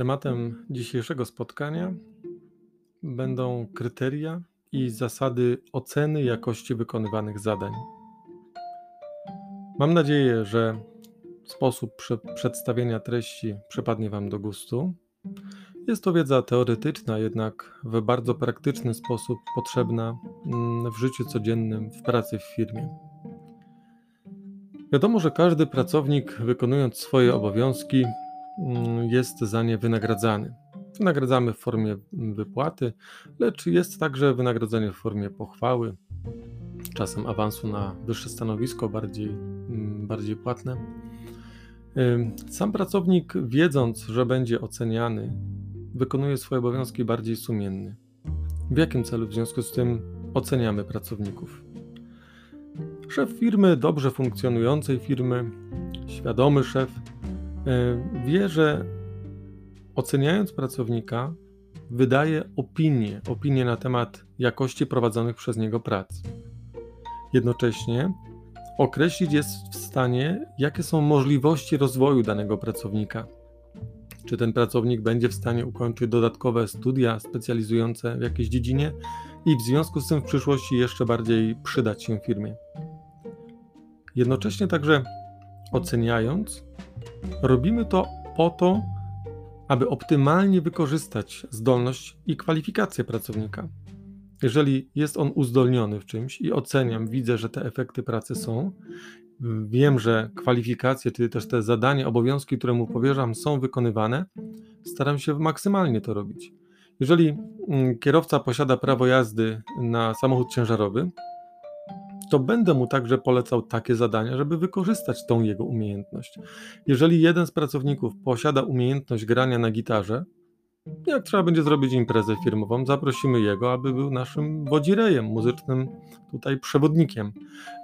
Tematem dzisiejszego spotkania będą kryteria i zasady oceny jakości wykonywanych zadań. Mam nadzieję, że sposób prze przedstawienia treści przypadnie Wam do gustu. Jest to wiedza teoretyczna, jednak w bardzo praktyczny sposób potrzebna mm, w życiu codziennym, w pracy w firmie. Wiadomo, że każdy pracownik, wykonując swoje obowiązki, jest za nie wynagradzany. Wynagradzamy w formie wypłaty, lecz jest także wynagrodzenie w formie pochwały, czasem awansu na wyższe stanowisko, bardziej, mm, bardziej płatne. Sam pracownik, wiedząc, że będzie oceniany, wykonuje swoje obowiązki bardziej sumienny. W jakim celu w związku z tym oceniamy pracowników? Szef firmy, dobrze funkcjonującej firmy, świadomy szef, wie, że oceniając pracownika, wydaje opinię, opinię na temat jakości prowadzonych przez niego prac. Jednocześnie określić jest w stanie, jakie są możliwości rozwoju danego pracownika. Czy ten pracownik będzie w stanie ukończyć dodatkowe studia specjalizujące w jakiejś dziedzinie i w związku z tym w przyszłości jeszcze bardziej przydać się firmie. Jednocześnie także oceniając, robimy to po to, aby optymalnie wykorzystać zdolność i kwalifikacje pracownika. Jeżeli jest on uzdolniony w czymś i oceniam, widzę, że te efekty pracy są, wiem, że kwalifikacje, czyli też te zadania, obowiązki, które mu powierzam, są wykonywane, staram się maksymalnie to robić. Jeżeli mm, kierowca posiada prawo jazdy na samochód ciężarowy, to będę mu także polecał takie zadania, żeby wykorzystać tą jego umiejętność. Jeżeli jeden z pracowników posiada umiejętność grania na gitarze, jak trzeba będzie zrobić imprezę firmową, zaprosimy jego, aby był naszym wodzirejem, muzycznym tutaj przewodnikiem.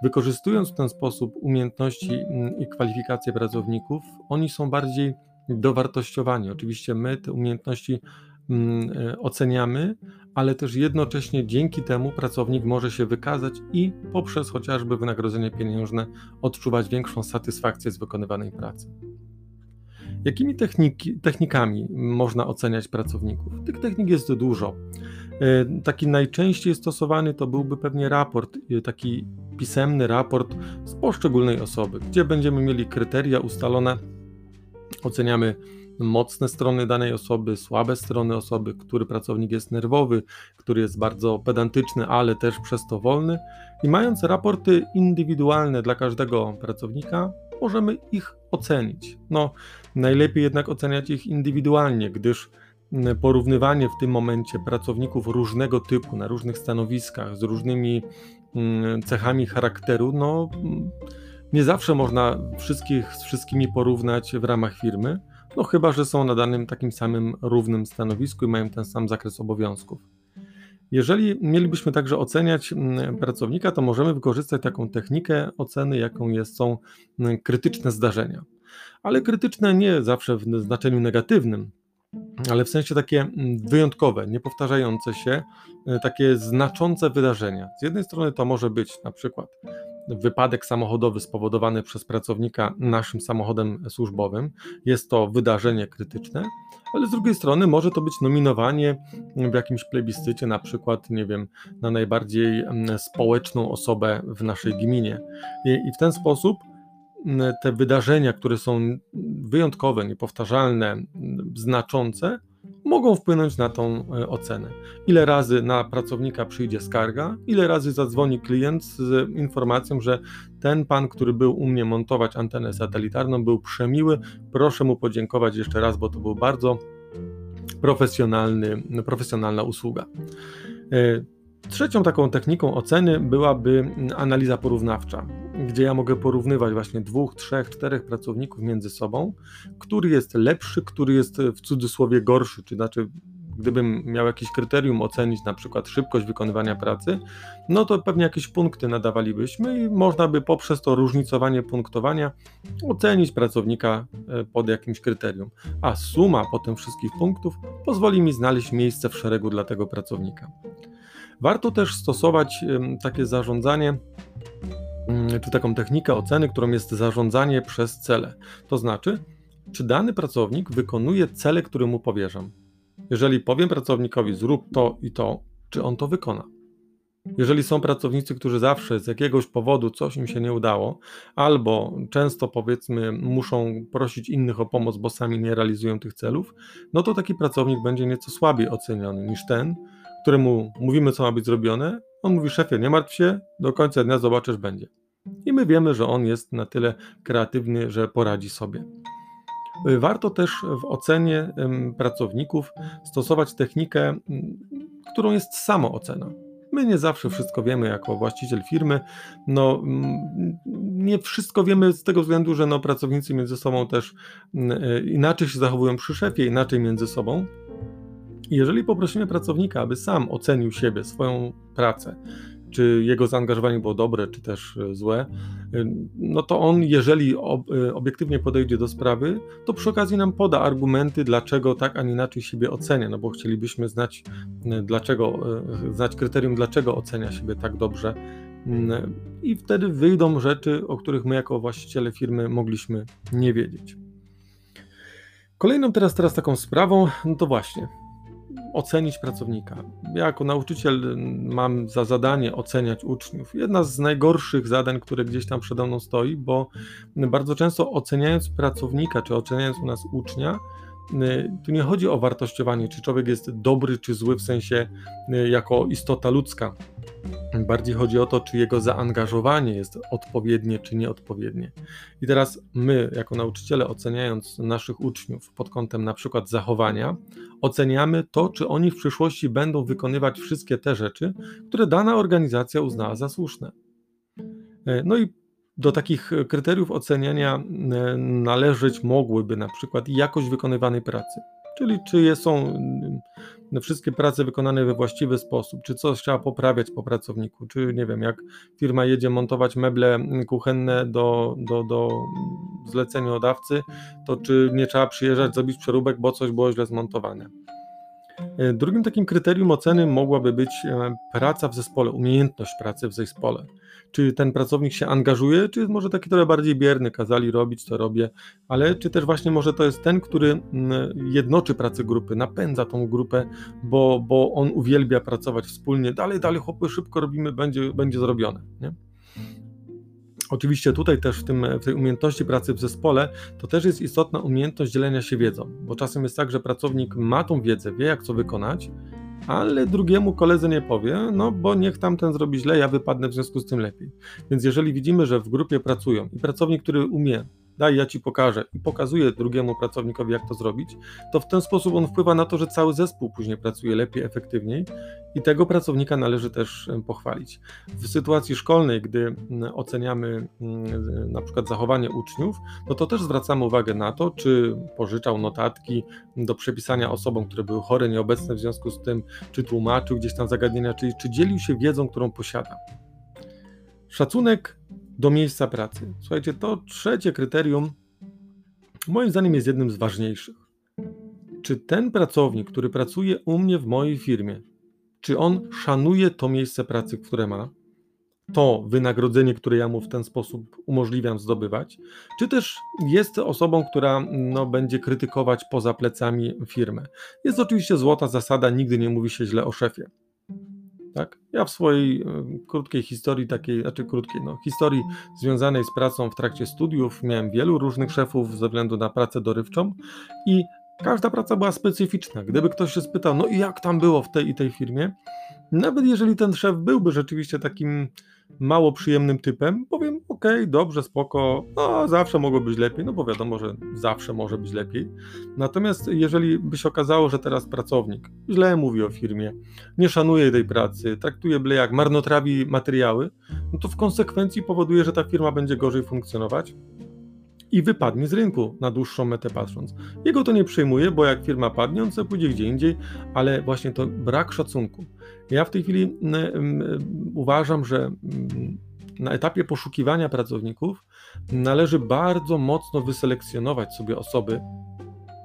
Wykorzystując w ten sposób umiejętności mm, i kwalifikacje pracowników, oni są bardziej dowartościowani. Oczywiście my te umiejętności oceniamy, ale też jednocześnie dzięki temu pracownik może się wykazać i poprzez chociażby wynagrodzenie pieniężne odczuwać większą satysfakcję z wykonywanej pracy. Jakimi techniki, technikami można oceniać pracowników? Tych technik jest dużo. E, taki najczęściej stosowany to byłby pewnie raport, e, taki pisemny raport z poszczególnej osoby, gdzie będziemy mieli kryteria ustalone, oceniamy mocne strony danej osoby, słabe strony osoby, który pracownik jest nerwowy, który jest bardzo pedantyczny, ale też przez to wolny. I mając raporty indywidualne dla każdego pracownika, możemy ich ocenić. No, najlepiej jednak oceniać ich indywidualnie, gdyż mm, porównywanie w tym momencie pracowników różnego typu, na różnych stanowiskach, z różnymi mm, cechami charakteru, no nie zawsze można wszystkich z wszystkimi porównać w ramach firmy, no chyba, że są na danym takim samym równym stanowisku i mają ten sam zakres obowiązków. Jeżeli mielibyśmy także oceniać mm, pracownika, to możemy wykorzystać taką technikę oceny, jaką jest, są mm, krytyczne zdarzenia. Ale krytyczne nie zawsze w znaczeniu negatywnym, ale w sensie takie mm, wyjątkowe, niepowtarzające się, e, takie znaczące wydarzenia. Z jednej strony to może być na przykład wypadek samochodowy spowodowany przez pracownika naszym samochodem służbowym. Jest to wydarzenie krytyczne, ale z drugiej strony może to być nominowanie w jakimś plebiscycie, na przykład, nie wiem, na najbardziej mm, społeczną osobę w naszej gminie. I, i w ten sposób mm, te wydarzenia, które są wyjątkowe, niepowtarzalne, znaczące, mogą wpłynąć na tą e, ocenę. Ile razy na pracownika przyjdzie skarga, ile razy zadzwoni klient z informacją, że ten pan, który był u mnie montować antenę satelitarną, był przemiły, proszę mu podziękować jeszcze raz, bo to był bardzo profesjonalny, profesjonalna usługa. E, trzecią taką techniką oceny byłaby analiza porównawcza gdzie ja mogę porównywać właśnie dwóch, trzech, czterech pracowników między sobą, który jest lepszy, który jest w cudzysłowie gorszy, czy znaczy gdybym miał jakieś kryterium ocenić, na przykład szybkość wykonywania pracy, no to pewnie jakieś punkty nadawalibyśmy i można by poprzez to różnicowanie punktowania ocenić pracownika e, pod jakimś kryterium. A suma po tym wszystkich punktów pozwoli mi znaleźć miejsce w szeregu dla tego pracownika. Warto też stosować takie zarządzanie czy taką technikę oceny, którą jest zarządzanie przez cele. To znaczy, czy dany pracownik wykonuje cele, które mu powierzam. Jeżeli powiem pracownikowi, zrób to i to, czy on to wykona. Jeżeli są pracownicy, którzy zawsze z jakiegoś powodu coś im się nie udało, albo często powiedzmy muszą prosić innych o pomoc, bo sami nie realizują tych celów, no to taki pracownik będzie nieco słabiej oceniony niż ten, któremu mówimy, co ma być zrobione. On mówi, szefie, nie martw się, do końca dnia zobaczysz, będzie. I my wiemy, że on jest na tyle kreatywny, że poradzi sobie. Warto też w ocenie pracowników stosować technikę, którą jest samoocena. My nie zawsze wszystko wiemy jako właściciel firmy. No, nie wszystko wiemy z tego względu, że no, pracownicy między sobą też e, inaczej się zachowują przy szefie, inaczej między sobą. Jeżeli poprosimy pracownika, aby sam ocenił siebie, swoją pracę, czy jego zaangażowanie było dobre, czy też e, złe, e, no to on, jeżeli e, obiektywnie podejdzie do sprawy, to przy okazji nam poda argumenty, dlaczego tak, a nie inaczej siebie ocenia, no bo chcielibyśmy znać, dlaczego, znać kryterium, dlaczego ocenia siebie tak dobrze. Mm, I wtedy wyjdą rzeczy, o których my, jako właściciele firmy, mogliśmy nie wiedzieć. Kolejną teraz, teraz taką sprawą, no to właśnie, ocenić pracownika. Ja jako nauczyciel mam za zadanie oceniać uczniów. Jedna z najgorszych zadań, które gdzieś tam przede mną stoi, bo bardzo często oceniając pracownika, czy oceniając u nas ucznia, tu nie chodzi o wartościowanie, czy człowiek jest dobry, czy zły w sensie y, jako istota ludzka. Bardziej chodzi o to, czy jego zaangażowanie jest odpowiednie, czy nieodpowiednie. I teraz my, jako nauczyciele, oceniając naszych uczniów pod kątem na przykład zachowania, oceniamy to, czy oni w przyszłości będą wykonywać wszystkie te rzeczy, które dana organizacja uznała za słuszne. E, no i do takich kryteriów oceniania e, należeć mogłyby na przykład jakość wykonywanej pracy czyli czy są mm, wszystkie prace wykonane we właściwy sposób, czy coś trzeba poprawiać po pracowniku, czy nie wiem, jak firma jedzie montować meble kuchenne do, do, do zleceniodawcy, to czy nie trzeba przyjeżdżać, zrobić przeróbek, bo coś było źle zmontowane. E, drugim takim kryterium oceny mogłaby być e, praca w zespole, umiejętność pracy w zespole. Czy ten pracownik się angażuje, czy może taki trochę bardziej bierny, kazali robić, to robię, ale czy też właśnie może to jest ten, który jednoczy pracę grupy, napędza tą grupę, bo, bo on uwielbia pracować wspólnie, dalej, dalej, chłopy, szybko robimy, będzie, będzie zrobione. Nie? Oczywiście tutaj też w, tym, w tej umiejętności pracy w zespole to też jest istotna umiejętność dzielenia się wiedzą, bo czasem jest tak, że pracownik ma tą wiedzę, wie jak co wykonać, ale drugiemu koledze nie powie, no bo niech tamten zrobi źle, ja wypadnę w związku z tym lepiej. Więc jeżeli widzimy, że w grupie pracują i pracownik, który umie daj, ja ci pokażę i pokazuje drugiemu pracownikowi, jak to zrobić, to w ten sposób on wpływa na to, że cały zespół później pracuje lepiej, efektywniej i tego pracownika należy też pochwalić. W sytuacji szkolnej, gdy oceniamy na przykład zachowanie uczniów, no to też zwracamy uwagę na to, czy pożyczał notatki do przepisania osobom, które były chore, nieobecne w związku z tym, czy tłumaczył gdzieś tam zagadnienia, czyli czy dzielił się wiedzą, którą posiada. Szacunek do miejsca pracy. Słuchajcie, to trzecie kryterium moim zdaniem jest jednym z ważniejszych. Czy ten pracownik, który pracuje u mnie w mojej firmie, czy on szanuje to miejsce pracy, które ma, to wynagrodzenie, które ja mu w ten sposób umożliwiam zdobywać, czy też jest osobą, która no, będzie krytykować poza plecami firmę. Jest oczywiście złota zasada, nigdy nie mówi się źle o szefie. Tak? Ja w swojej e, krótkiej historii, takiej, znaczy krótkiej, no, historii związanej z pracą w trakcie studiów, miałem wielu różnych szefów ze względu na pracę dorywczą i każda praca była specyficzna. Gdyby ktoś się spytał, no i jak tam było w tej i tej firmie, nawet jeżeli ten szef byłby rzeczywiście takim mało przyjemnym typem, powiem, ok, dobrze, spoko, no zawsze mogło być lepiej, no bo wiadomo, że zawsze może być lepiej. Natomiast jeżeli by się okazało, że teraz pracownik źle mówi o firmie, nie szanuje tej pracy, traktuje byle jak, marnotrawi materiały, no to w konsekwencji powoduje, że ta firma będzie gorzej funkcjonować, i wypadnie z rynku na dłuższą metę patrząc. Jego to nie przejmuje, bo jak firma padnie, on sobie pójdzie gdzie indziej, ale właśnie to brak szacunku. Ja w tej chwili uważam, że na etapie poszukiwania pracowników należy bardzo mocno wyselekcjonować sobie osoby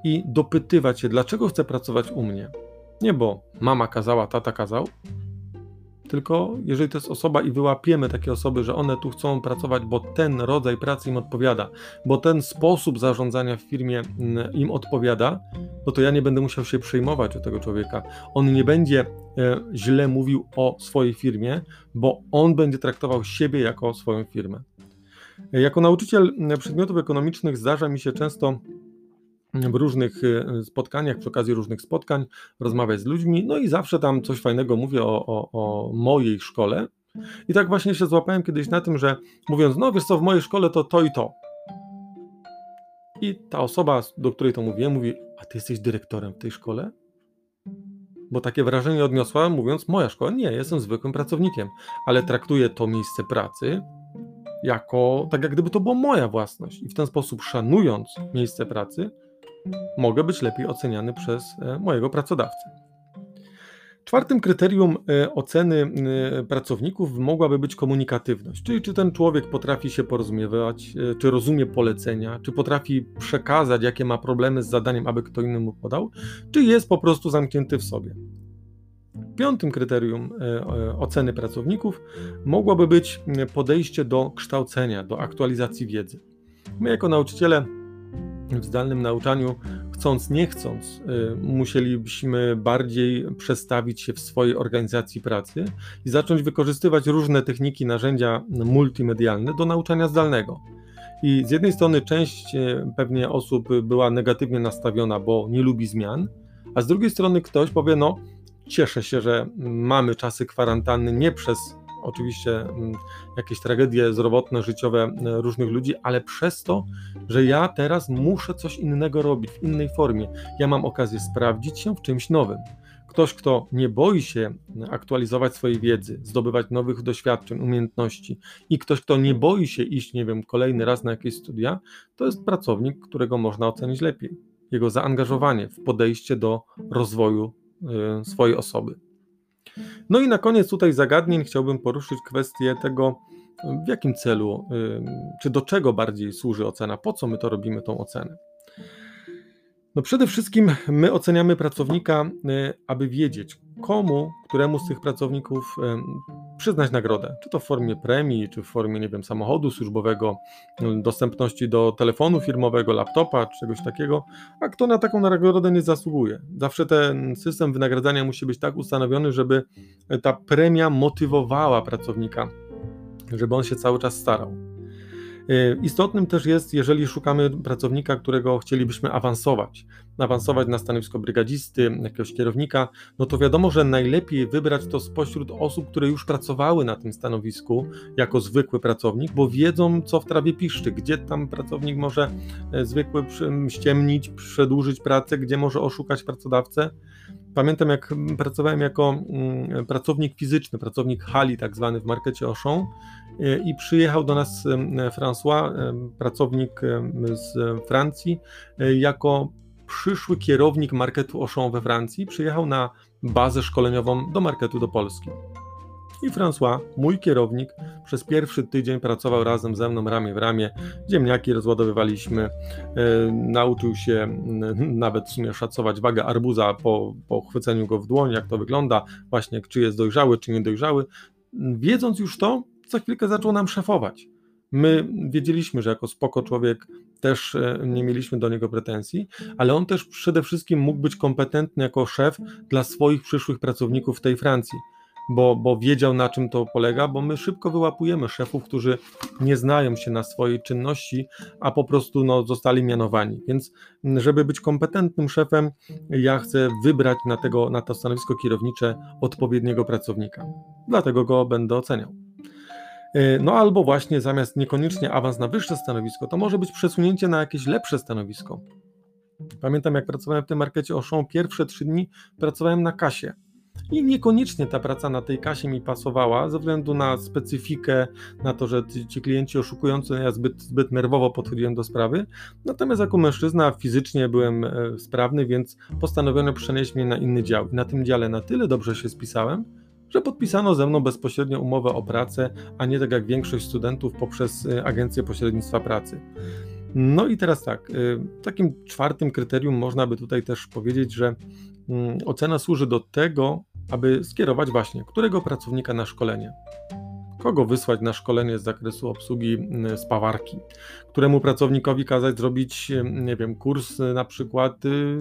i dopytywać się, dlaczego chce pracować u mnie. Nie bo mama kazała, tata kazał, tylko jeżeli to jest osoba i wyłapiemy takie osoby, że one tu chcą pracować, bo ten rodzaj pracy im odpowiada, bo ten sposób zarządzania w firmie mm, im odpowiada, no to ja nie będę musiał się przejmować o tego człowieka. On nie będzie e, źle mówił o swojej firmie, bo on będzie traktował siebie jako swoją firmę. Jako nauczyciel przedmiotów ekonomicznych zdarza mi się często w różnych e, spotkaniach, przy okazji różnych spotkań, rozmawiać z ludźmi, no i zawsze tam coś fajnego mówię o, o, o mojej szkole. I tak właśnie się złapałem kiedyś na tym, że mówiąc, no wiesz co, w mojej szkole to to i to. I ta osoba, do której to mówiłem, mówi, a ty jesteś dyrektorem w tej szkole? Bo takie wrażenie odniosła, mówiąc, moja szkoła, nie, jestem zwykłym pracownikiem, ale traktuję to miejsce pracy jako, tak jak gdyby to była moja własność. I w ten sposób, szanując miejsce pracy, mogę być lepiej oceniany przez e, mojego pracodawcę. Czwartym kryterium e, oceny e, pracowników mogłaby być komunikatywność, czyli czy ten człowiek potrafi się porozumiewać, czy rozumie polecenia, czy potrafi przekazać, jakie ma problemy z zadaniem, aby kto inny mu podał, czy jest po prostu zamknięty w sobie. Piątym kryterium oceny pracowników mogłoby być podejście do kształcenia, do aktualizacji wiedzy. My, jako nauczyciele, w zdalnym nauczaniu, chcąc nie chcąc, y, musielibyśmy bardziej przestawić się w swojej organizacji pracy i zacząć wykorzystywać różne techniki, narzędzia multimedialne do nauczania zdalnego. I z jednej strony część y, pewnie osób była negatywnie nastawiona, bo nie lubi zmian, a z drugiej strony ktoś powie: No, cieszę się, że mamy czasy kwarantanny nie przez oczywiście mm, jakieś tragedie zdrowotne, życiowe e, różnych ludzi, ale przez to, że ja teraz muszę coś innego robić w innej formie. Ja mam okazję sprawdzić się w czymś nowym. Ktoś, kto nie boi się aktualizować swojej wiedzy, zdobywać nowych doświadczeń, umiejętności i ktoś, kto nie boi się iść, nie wiem, kolejny raz na jakieś studia, to jest pracownik, którego można ocenić lepiej. Jego zaangażowanie w podejście do rozwoju e, swojej osoby. No i na koniec tutaj zagadnień chciałbym poruszyć kwestię tego, w jakim celu, czy do czego bardziej służy ocena, po co my to robimy, tą ocenę. No przede wszystkim my oceniamy pracownika, y, aby wiedzieć, komu, któremu z tych pracowników y, przyznać nagrodę. Czy to w formie premii, czy w formie, nie wiem, samochodu służbowego, y, dostępności do telefonu firmowego, laptopa, czegoś takiego, a kto na taką nagrodę nie zasługuje. Zawsze ten system wynagradzania musi być tak ustanowiony, żeby ta premia motywowała pracownika, żeby on się cały czas starał. Y, istotnym też jest, jeżeli szukamy pracownika, którego chcielibyśmy awansować, awansować na stanowisko brygadzisty, jakiegoś kierownika, no to wiadomo, że najlepiej wybrać to spośród osób, które już pracowały na tym stanowisku jako zwykły pracownik, bo wiedzą, co w trawie piszczy, gdzie tam pracownik może e, zwykły ściemnić, przedłużyć pracę, gdzie może oszukać pracodawcę. Pamiętam, jak pracowałem jako mm, pracownik fizyczny, pracownik hali, tak zwany w markecie Auchan, i przyjechał do nas François, pracownik z Francji, e, jako przyszły kierownik marketu Auchan we Francji, przyjechał na bazę szkoleniową do marketu do Polski. I François, mój kierownik, przez pierwszy tydzień pracował razem ze mną ramię w ramię. Ziemniaki rozładowywaliśmy. E, nauczył się nawet w sumie szacować wagę arbuza po, po chwyceniu go w dłoń, jak to wygląda, właśnie czy jest dojrzały, czy niedojrzały. Wiedząc już to, za chwilkę zaczął nam szefować. My wiedzieliśmy, że jako spoko człowiek też e, nie mieliśmy do niego pretensji, ale on też przede wszystkim mógł być kompetentny jako szef dla swoich przyszłych pracowników w tej Francji, bo, bo wiedział na czym to polega, bo my szybko wyłapujemy szefów, którzy nie znają się na swojej czynności, a po prostu no, zostali mianowani. Więc żeby być kompetentnym szefem, ja chcę wybrać na, tego, na to stanowisko kierownicze odpowiedniego pracownika. Dlatego go będę oceniał. E, no albo właśnie zamiast niekoniecznie awans na wyższe stanowisko, to może być przesunięcie na jakieś lepsze stanowisko. Pamiętam, jak pracowałem w tym markecie Auchan, pierwsze trzy dni pracowałem na kasie. I niekoniecznie ta praca na tej kasie mi pasowała, ze względu na specyfikę, na to, że ci klienci oszukujący, ja zbyt, zbyt nerwowo podchodziłem do sprawy. Natomiast jako mężczyzna fizycznie byłem e, sprawny, więc postanowiono przenieść mnie na inny dział. Na tym dziale na tyle dobrze się spisałem, że podpisano ze mną bezpośrednio umowę o pracę, a nie tak jak większość studentów poprzez y, Agencję Pośrednictwa Pracy. No i teraz tak, y, takim czwartym kryterium można by tutaj też powiedzieć, że mm, ocena służy do tego, aby skierować właśnie którego pracownika na szkolenie. Kogo wysłać na szkolenie z zakresu obsługi mm, spawarki? Któremu pracownikowi kazać zrobić, mm, nie wiem, kurs y, na przykład y,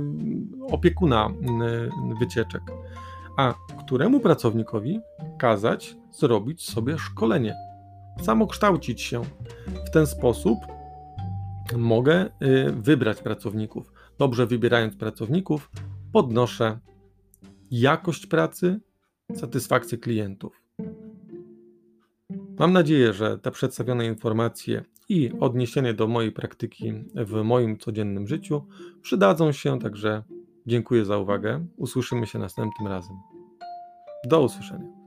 opiekuna y, wycieczek? A któremu pracownikowi kazać zrobić sobie szkolenie? Samokształcić się. W ten sposób mogę wybrać pracowników. Dobrze wybierając pracowników, podnoszę jakość pracy, satysfakcję klientów. Mam nadzieję, że te przedstawione informacje i odniesienie do mojej praktyki w moim codziennym życiu przydadzą się, także dziękuję za uwagę. Usłyszymy się następnym razem. Do usłyszenia.